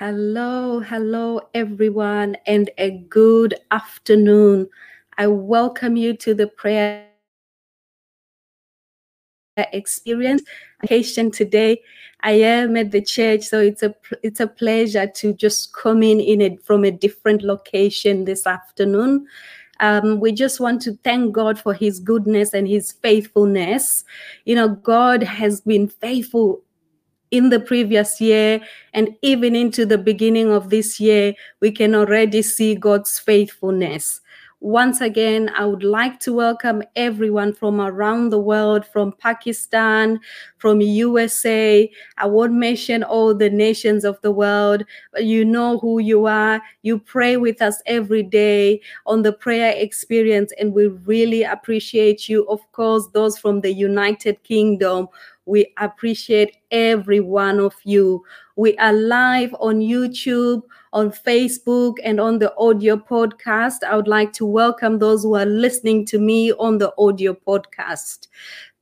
Hello, hello, everyone, and a good afternoon. I welcome you to the prayer experience occasion today. I am at the church, so it's a it's a pleasure to just come in in it from a different location this afternoon. Um, we just want to thank God for His goodness and His faithfulness. You know, God has been faithful in the previous year and even into the beginning of this year, we can already see God's faithfulness. Once again, I would like to welcome everyone from around the world, from Pakistan, from USA. I won't mention all the nations of the world, but you know who you are. You pray with us every day on the prayer experience, and we really appreciate you. Of course, those from the United Kingdom, we appreciate every one of you. We are live on YouTube, on Facebook, and on the audio podcast. I would like to welcome those who are listening to me on the audio podcast.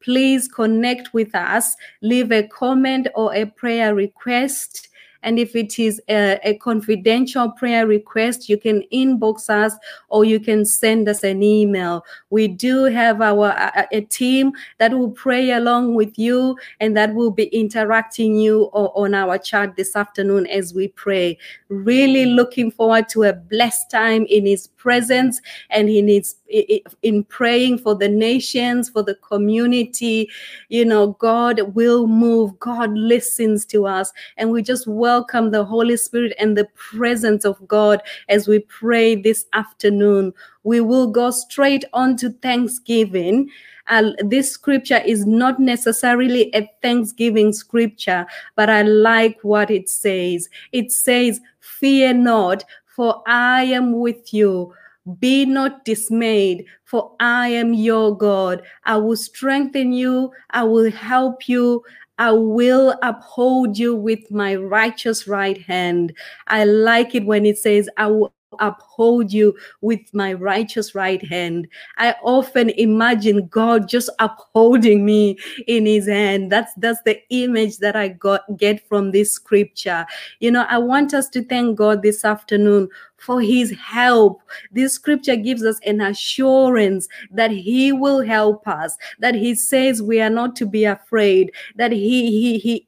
Please connect with us, leave a comment or a prayer request. And if it is a, a, confidential prayer request, you can inbox us or you can send us an email. We do have our a, a team that will pray along with you and that will be interacting you on our chat this afternoon as we pray. Really looking forward to a blessed time in His presence and in His in praying for the nations, for the community. You know, God will move. God listens to us, and we just welcome the Holy Spirit and the presence of God as we pray this afternoon. We will go straight on to Thanksgiving. Uh, this scripture is not necessarily a Thanksgiving scripture, but I like what it says. It says, Fear not, for I am with you. Be not dismayed, for I am your God. I will strengthen you, I will help you. I will uphold you with my righteous right hand. I like it when it says, I will uphold you with my righteous right hand. I often imagine God just upholding me in his hand. That's that's the image that I got get from this scripture. You know, I want us to thank God this afternoon for his help. This scripture gives us an assurance that he will help us, that he says we are not to be afraid, that he, he, he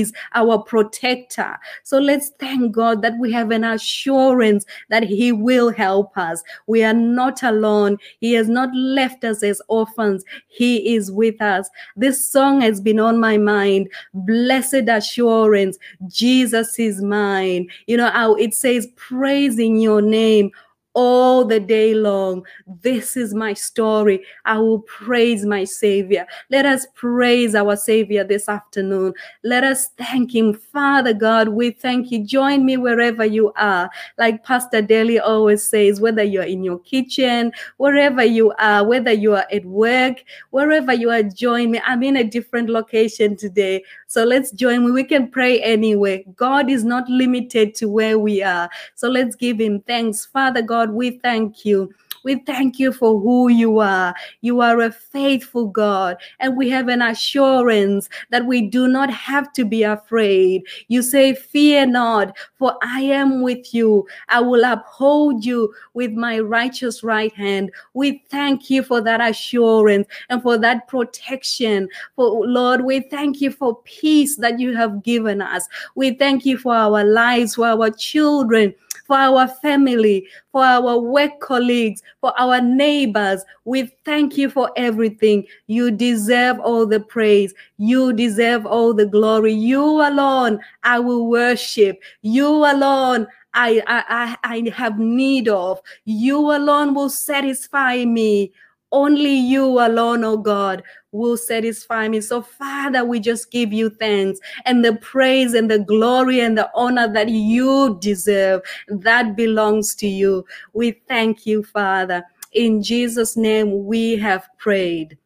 is our protector. So let's thank God that we have an assurance that he will help us. We are not alone. He has not left us as orphans. He is with us. This song has been on my mind. Blessed assurance, Jesus is mine. You know how it says praising your name all the day long. This is my story. I will praise my Savior. Let us praise our Savior this afternoon. Let us thank Him. Father God, we thank you. Join me wherever you are. Like Pastor Daly always says, whether you're in your kitchen, wherever you are, whether you are at work, wherever you are, join me. I'm in a different location today. So let's join me. We can pray anywhere. God is not limited to where we are. So let's give Him thanks. Father God, we thank you. We thank you for who you are. You are a faithful God, and we have an assurance that we do not have to be afraid. You say, Fear not, for I am with you. I will uphold you with my righteous right hand. We thank you for that assurance and for that protection. For Lord, we thank you for peace that you have given us. We thank you for our lives, for our children for our family, for our work colleagues, for our neighbors. We thank you for everything. You deserve all the praise. You deserve all the glory. You alone I will worship. You alone I, I, I have need of. You alone will satisfy me. Only you alone, oh God, will satisfy me. So, Father, we just give you thanks and the praise and the glory and the honor that you deserve. That belongs to you. We thank you, Father. In Jesus' name, we have prayed.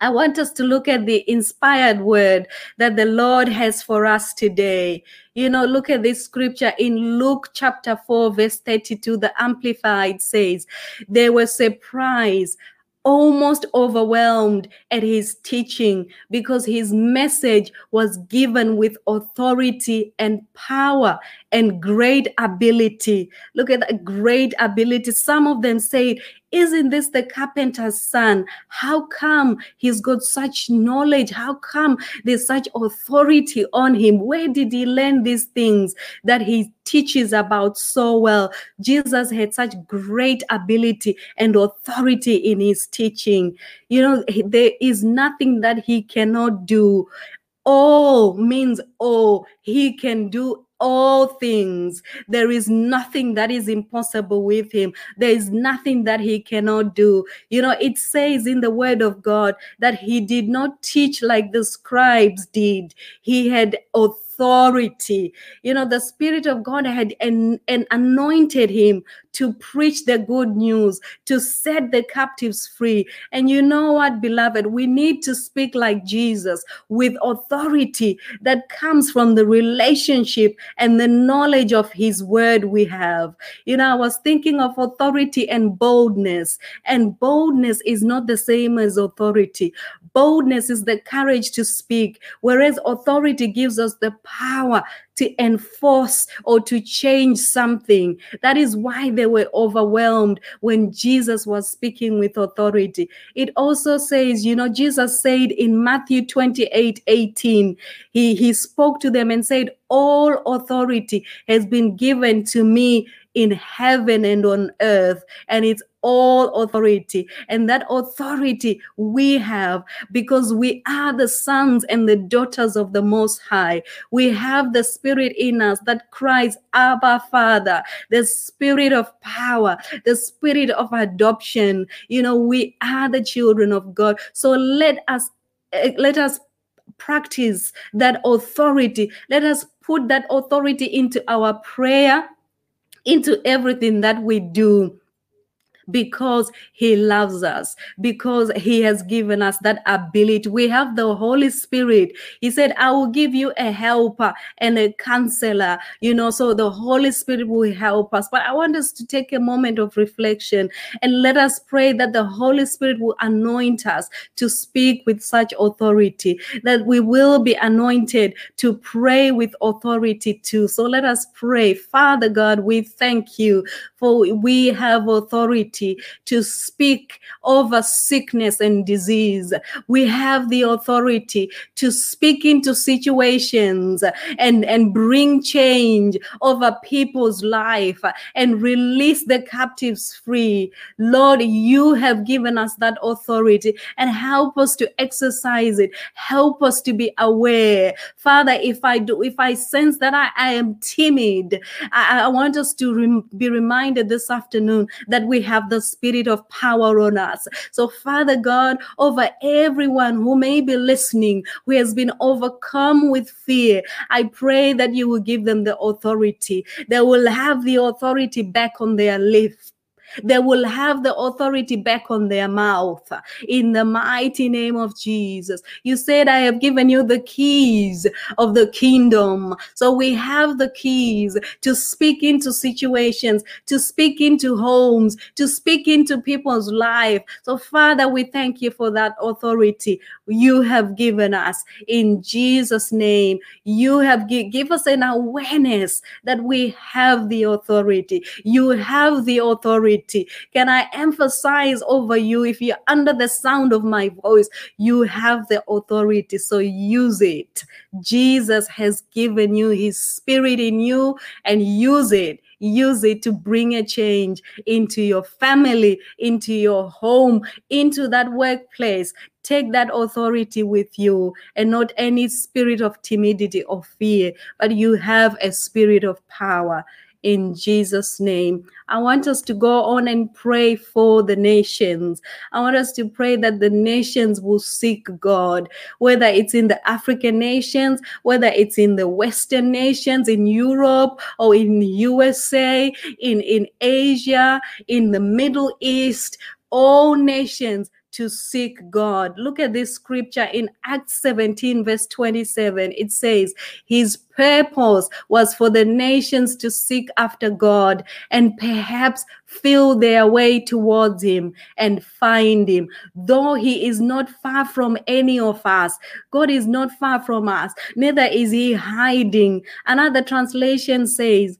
I want us to look at the inspired word that the Lord has for us today. You know, look at this scripture in Luke chapter 4, verse 32. The Amplified says, They were surprised almost overwhelmed at his teaching because his message was given with authority and power and great ability. Look at that great ability. Some of them said, Isn't this the carpenter's son? How come he's got such knowledge? How come there's such authority on him? Where did he learn these things that he teaches about so well? Jesus had such great ability and authority in his teaching. You know, there is nothing that he cannot do all means all. He can do all things. There is nothing that is impossible with him. There is nothing that he cannot do. You know, it says in the word of God that he did not teach like the scribes did, he had authority. You know, the Spirit of God had and, and anointed him to preach the good news, to set the captives free. And you know what, beloved? We need to speak like Jesus with authority that comes from the relationship and the knowledge of his word we have. You know, I was thinking of authority and boldness, and boldness is not the same as authority. Boldness is the courage to speak, whereas authority gives us the power to enforce or to change something. That is why they were overwhelmed when Jesus was speaking with authority. It also says, you know, Jesus said in Matthew 28 18, he, he spoke to them and said, All authority has been given to me in heaven and on earth, and it's all authority. And that authority we have because we are the sons and the daughters of the Most High. We have the Spirit in us that cries, Abba, Father, the Spirit of power, the Spirit of adoption. You know, we are the children of God. So let us. Eh, let us practice that authority. Let us put that authority into our prayer, into everything that we do because he loves us, because he has given us that ability. We have the Holy Spirit. He said, I will give you a helper and a counselor, you know, so the Holy Spirit will help us. But I want us to take a moment of reflection and let us pray that the Holy Spirit will anoint us to speak with such authority, that we will be anointed to pray with authority too. So let us pray. Father God, we thank you for we have authority to speak over sickness and disease. We have the authority to speak into situations and, and bring change over people's life and release the captives free. Lord, you have given us that authority and help us to exercise it. Help us to be aware. Father, if I do, if I sense that I, I am timid, I, I want us to rem- be reminded reminded this afternoon that we have the spirit of power on us. So, Father God, over everyone who may be listening, who has been overcome with fear, I pray that you will give them the authority. They will have the authority back on their lips they will have the authority back on their mouth in the mighty name of Jesus. You said, I have given you the keys of the kingdom. So we have the keys to speak into situations, to speak into homes, to speak into people's life. So, Father, we thank you for that authority you have given us in Jesus' name. You have gi- give us an awareness that we have the authority. You have the authority. Can I emphasize over you if you're under the sound of my voice, you have the authority. So use it. Jesus has given you his spirit in you and use it use it to bring a change into your family, into your home, into that workplace. Take that authority with you and not any spirit of timidity or fear, but you have a spirit of power in Jesus' name. I want us to go on and pray for the nations. I want us to pray that the nations will seek God, whether it's in the African nations, whether it's in the Western nations, in Europe or in USA, in, in Asia, in the Middle East, all nations to seek God. Look at this scripture in Acts 17, verse 27. It says, His purpose was for the nations to seek after God and perhaps feel their way towards Him and find Him. Though He is not far from any of us, God is not far from us, neither is He hiding. Another translation says,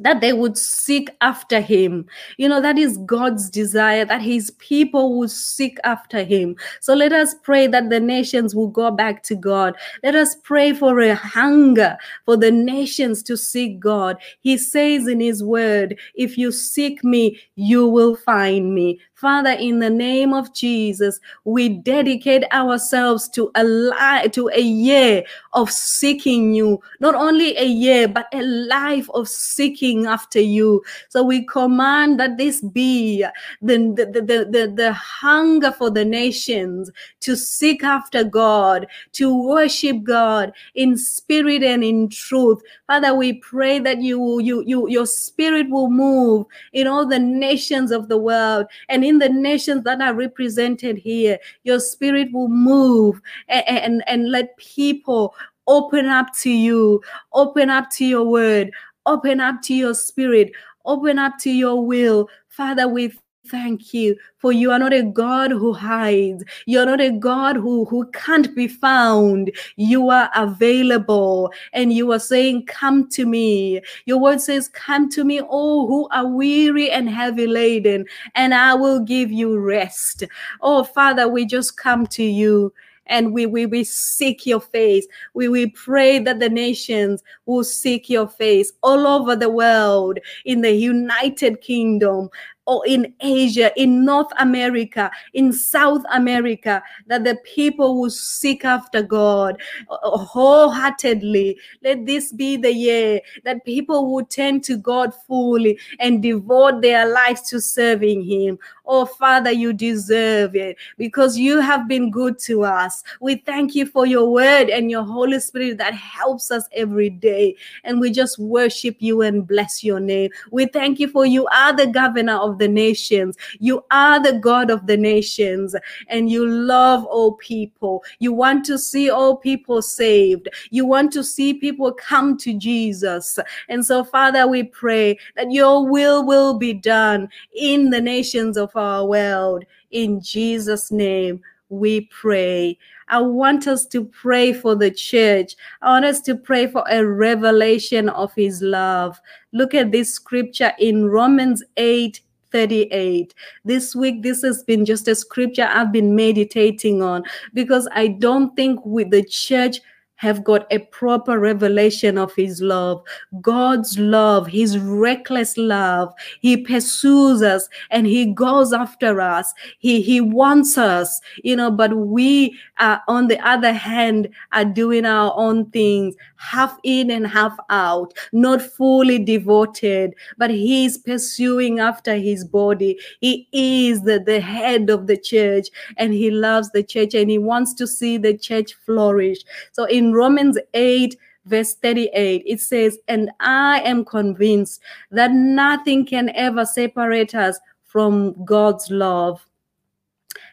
that they would seek after him. You know, that is God's desire that his people would seek after him. So let us pray that the nations will go back to God. Let us pray for a hunger for the nations to seek God. He says in his word, if you seek me, you will find me. Father, in the name of Jesus, we dedicate ourselves to a to a year of seeking you. Not only a year, but a life of seeking after you. So we command that this be the, the, the, the, the hunger for the nations to seek after God, to worship God in spirit and in truth. Father, we pray that you, you, you, your spirit will move in all the nations of the world and in the nations that are represented here. Your spirit will move and, and, and let people open up to you, open up to your word, open up to your spirit, open up to your will. Father, we thank you for you are not a god who hides. You're not a god who who can't be found. You are available and you are saying come to me. Your word says come to me all who are weary and heavy laden and i will give you rest. Oh father we just come to you and we, we, we seek your face. We, we pray that the nations will seek your face all over the world, in the United Kingdom, or in Asia, in North America, in South America, that the people will seek after God wholeheartedly. Let this be the year that people will turn to God fully and devote their lives to serving Him. Oh, Father, you deserve it because you have been good to us. We thank you for your word and your Holy Spirit that helps us every day. And we just worship you and bless your name. We thank you for you are the governor of the nations. You are the God of the nations and you love all people. You want to see all people saved. You want to see people come to Jesus. And so, Father, we pray that your will will be done in the nations of our world. In Jesus' name, we pray. I want us to pray for the church. I want us to pray for a revelation of his love. Look at this scripture in Romans 8 38. This week, this has been just a scripture I've been meditating on because I don't think with the church have got a proper revelation of his love. God's love, his reckless love. He pursues us and he goes after us. He, he wants us, you know, but we, uh, on the other hand, are doing our own things, half in and half out, not fully devoted, but He is pursuing after his body. He is the, the head of the church and he loves the church and he wants to see the church flourish. So in Romans 8, verse 38, it says, And I am convinced that nothing can ever separate us from God's love.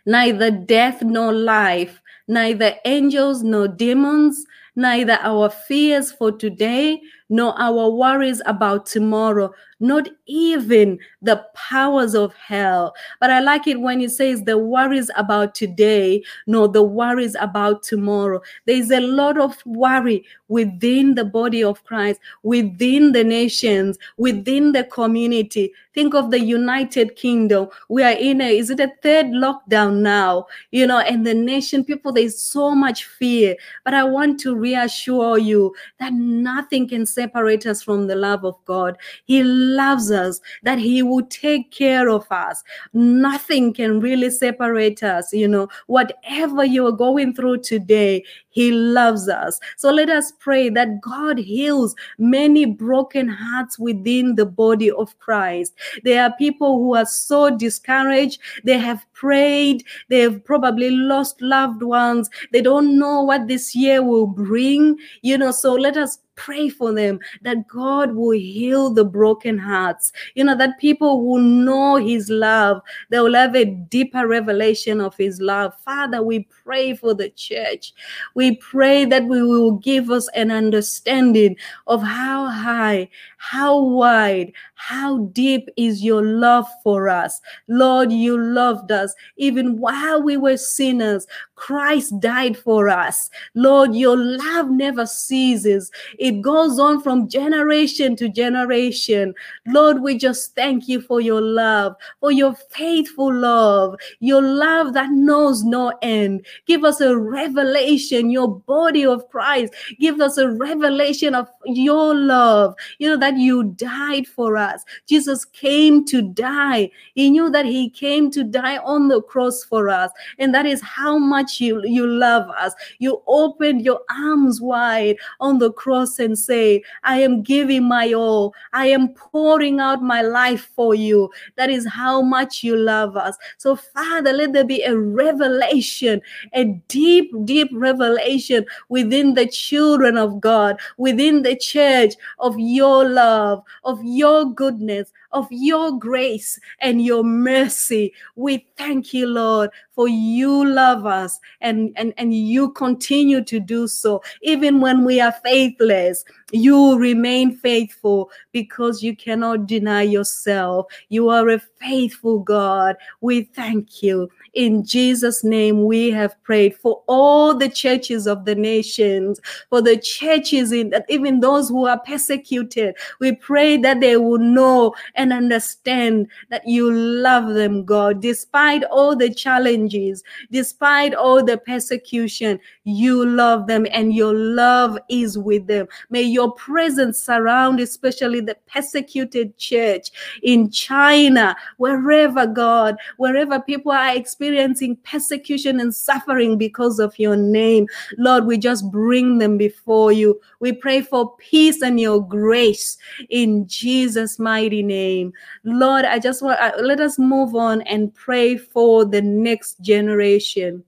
Neither death nor life, neither angels nor demons, neither our fears for today nor our worries about tomorrow, not even the powers of hell. But I like it when it says the worries about today, nor the worries about tomorrow. There's a lot of worry within the body of Christ, within the nations, within the community. Think of the United Kingdom. We are in a, is it a third lockdown now? You know, and the nation, people, there's so much fear. But I want to reassure you that nothing can separate us from the love of God. He loves us, that He will take care of us. Nothing can really separate us. You know, whatever you're going through today, He loves us. So let us pray that God heals many broken hearts within the body of Christ. There are people who are so discouraged. They have prayed. They have probably lost loved ones. They don't know what this year will bring. You know, so let us pray for them that God will heal the broken hearts. You know, that people will know His love. They will have a deeper revelation of His love. Father, we pray for the church. We pray that we will give us an understanding of how high, how wide, how deep is your love for us. Lord, you loved us even while we were sinners. Christ died for us. Lord, your love never ceases. It goes on from generation to generation. Lord, we just thank you for your love, for your faithful love, your love that knows no end. Give us a revelation, your body of Christ. Give us a revelation of your love. You know, that you died for us. Jesus came to die. He knew that he came to die on the cross for us. And that is how much you, you love us. You opened your arms wide on the cross and say, I am giving my all. I am pouring out my life for you. That is how much you love us. So, Father, let there be a revelation, a deep, deep revelation within the children of God, within the church of your love, of your goodness, of your grace and your mercy. We thank you, Lord, for you love us and, and, and you continue to do so. Even when we are faithless, you remain faithful because you cannot deny yourself. You are a faithful God. We thank you. In Jesus' name, we have prayed for all the churches of the nations, for the churches in that even those who are persecuted. We pray that they will know and understand that you love them, God, despite all the challenges, despite all the persecution, you love them and your love is with them. May your presence surround, especially the persecuted church in China, wherever, God, wherever people are experiencing persecution and suffering because of your name. Lord, we just bring them before you. We pray for peace and your grace in Jesus' mighty name. Lord, I just want, uh, let us move on and pray for the next generation.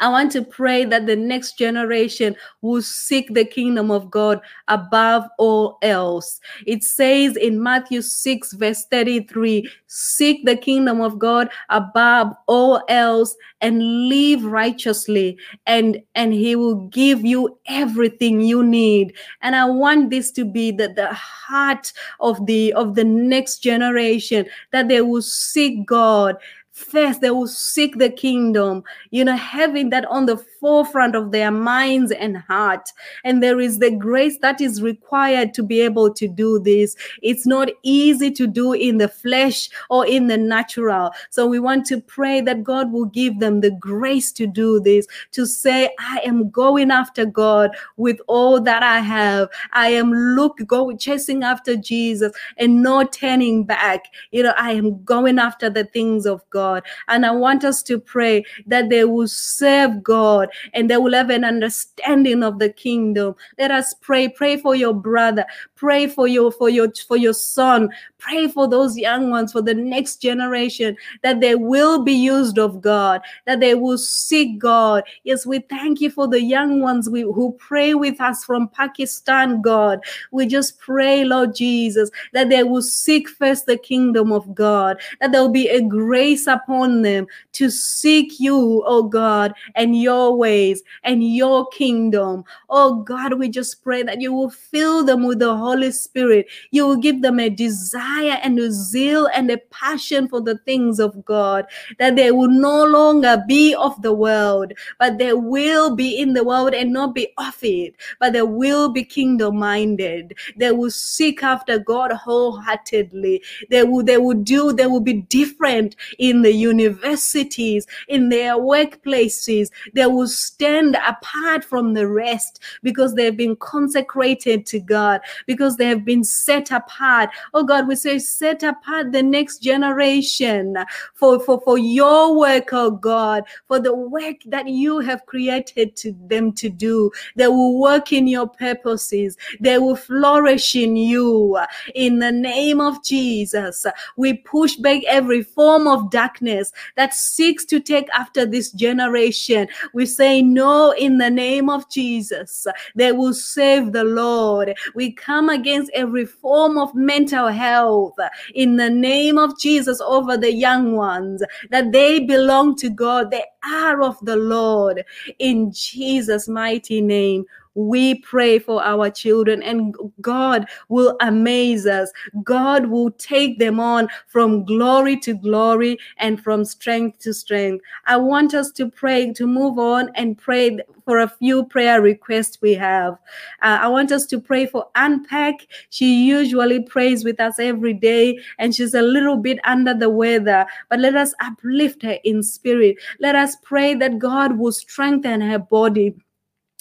I want to pray that the next generation will seek the kingdom of God above all else. It says in Matthew 6, verse 33 seek the kingdom of God above all else and live righteously and and he will give you everything you need and i want this to be the, the heart of the of the next generation that they will seek god first they will seek the kingdom you know having that on the forefront of their minds and heart. And there is the grace that is required to be able to do this. It's not easy to do in the flesh or in the natural. So we want to pray that god will give them the grace to do this to say i am going after god with all that i have. I am look go chasing after jesus and not turning back. You know i am going after the things of god. And I want us to pray that they will serve God and they will have an understanding of the kingdom. Let us pray. Pray for your brother. Pray for your for your for your son. Pray for those young ones for the next generation that they will be used of God, that they will seek God. Yes, we thank you for the young ones we, who pray with us from Pakistan, God. We just pray, Lord Jesus, that they will seek first the kingdom of God, that there will be a grace upon them to seek you, oh God, and your ways and your kingdom. Oh God, we just pray that you will fill them with the Holy Spirit. You will give them a desire and a zeal and a passion for the things of God, that they will no longer be of the world, but they will be in the world and not be of it, but they will be kingdom minded. They will seek after God wholeheartedly. They will, they will do, they will be different in the universities, in their workplaces. They will stand apart from the rest because they've been consecrated to God. Because because they have been set apart. Oh God, we say, set apart the next generation for, for, for your work, oh God, for the work that you have created to them to do. They will work in your purposes. They will flourish in you. In the name of Jesus, we push back every form of darkness that seeks to take after this generation. We say no in the name of Jesus. They will save the Lord. We come against every form of mental health in the name of Jesus over the young ones that they belong to God. They are of the Lord in Jesus' mighty name we pray for our children and God will amaze us. God will take them on from glory to glory and from strength to strength. I want us to pray, to move on and pray for a few prayer requests we have. Uh, I want us to pray for Unpack. She usually prays with us every day and she's a little bit under the weather, but let us uplift her in spirit. Let us pray that God will strengthen her body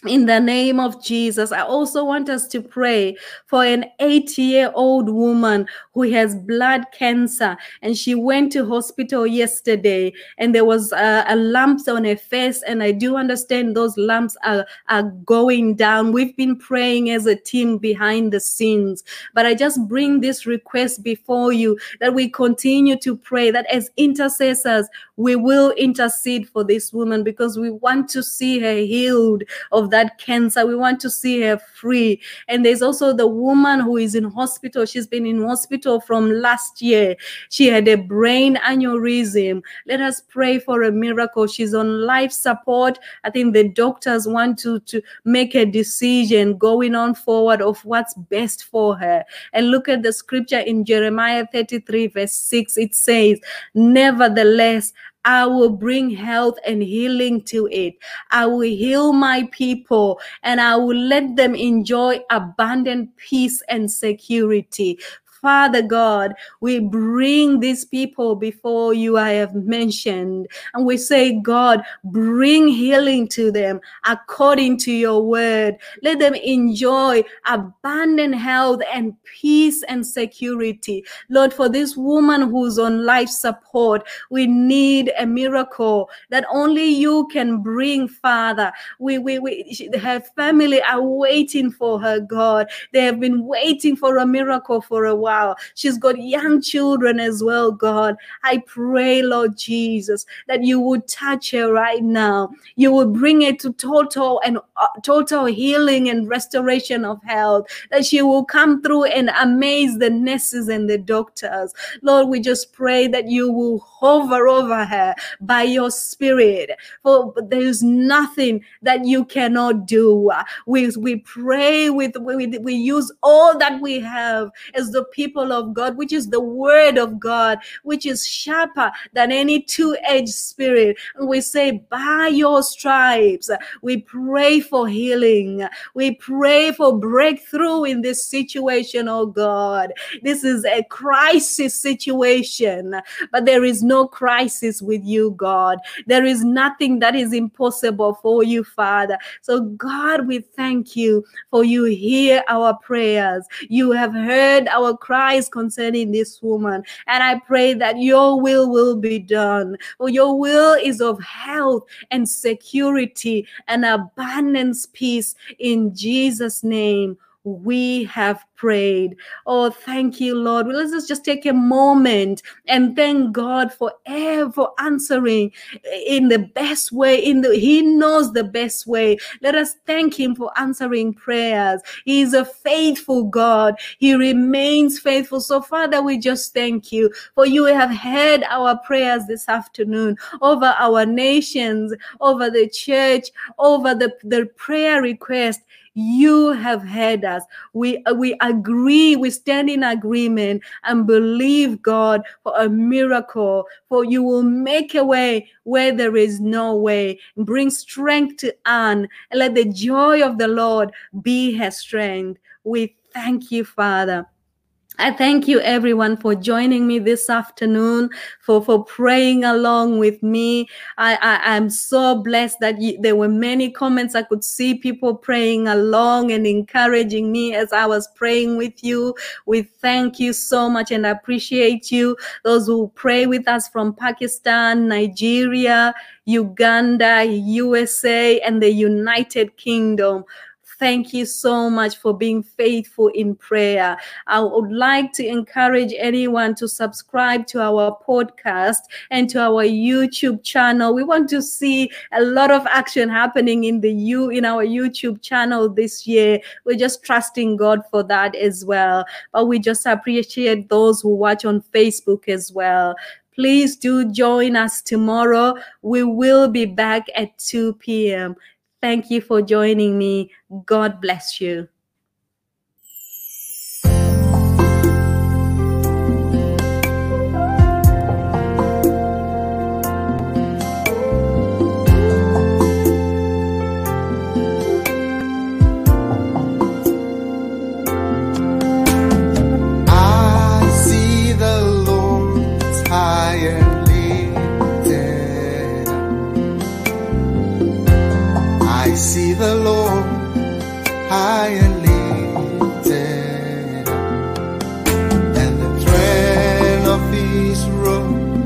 in the name of Jesus, I also want us to pray for an 80 year old woman who has blood cancer and she went to hospital yesterday and there was a, a lumps on her face and I do understand those lumps are, are going down. We've been praying as a team behind the scenes, but I just bring this request before you that we continue to pray that as intercessors, we will intercede for this woman because we want to see her healed of that cancer. We want to see her free. And there's also the woman who is in hospital. She's been in hospital from last year. She had a brain aneurysm. Let us pray for a miracle. She's on life support. I think the doctors want to, to make a decision going on forward of what's best for her. And look at the scripture in Jeremiah 33, verse 6. It says, Nevertheless, I will bring health and healing to it. I will heal my people and I will let them enjoy abundant peace and security. Father God, we bring these people before you, I have mentioned, and we say, God, bring healing to them according to your word. Let them enjoy abundant health and peace and security. Lord, for this woman who's on life support, we need a miracle that only you can bring, Father. We, we, we, her family are waiting for her, God. They have been waiting for a miracle for a while She's got young children as well, God. I pray, Lord Jesus, that you would touch her right now. You would bring her to total and uh, total healing and restoration of health. That she will come through and amaze the nurses and the doctors. Lord, we just pray that you will hover over her by your spirit. For there's nothing that you cannot do. We, we pray with, we, we use all that we have as the people of God, which is the word of God, which is sharper than any two edged spirit. We say, by your stripes, we pray for healing. We pray for breakthrough in this situation, oh God. This is a crisis situation, but there is no crisis with you, God. There is nothing that is impossible for you, Father. So, God, we thank you for you hear our prayers. You have heard our cries concerning this woman. And I pray that your will will be done. For your will is of health and security and abundance peace in Jesus' name we have prayed. Oh, thank you, Lord. Well, let's just take a moment and thank God for ever answering in the best way. In the He knows the best way. Let us thank Him for answering prayers. He is a faithful God. He remains faithful. So, Father, we just thank you for you have heard our prayers this afternoon over our nations, over the church, over the, the prayer request you have heard us. We, we agree, we stand in agreement and believe, God, for a miracle, for you will make a way where there is no way. Bring strength to Anne and let the joy of the Lord be her strength. We thank you, Father. I thank you everyone for joining me this afternoon, for, for praying along with me. I, I, am so blessed that you, there were many comments. I could see people praying along and encouraging me as I was praying with you. We thank you so much and appreciate you. Those who pray with us from Pakistan, Nigeria, Uganda, USA, and the United Kingdom. Thank you so much for being faithful in prayer. I would like to encourage anyone to subscribe to our podcast and to our YouTube channel. We want to see a lot of action happening in the you in our YouTube channel this year. We're just trusting God for that as well. But we just appreciate those who watch on Facebook as well please do join us tomorrow. We will be back at 2 p.m. Thank you for joining me. God bless you. And the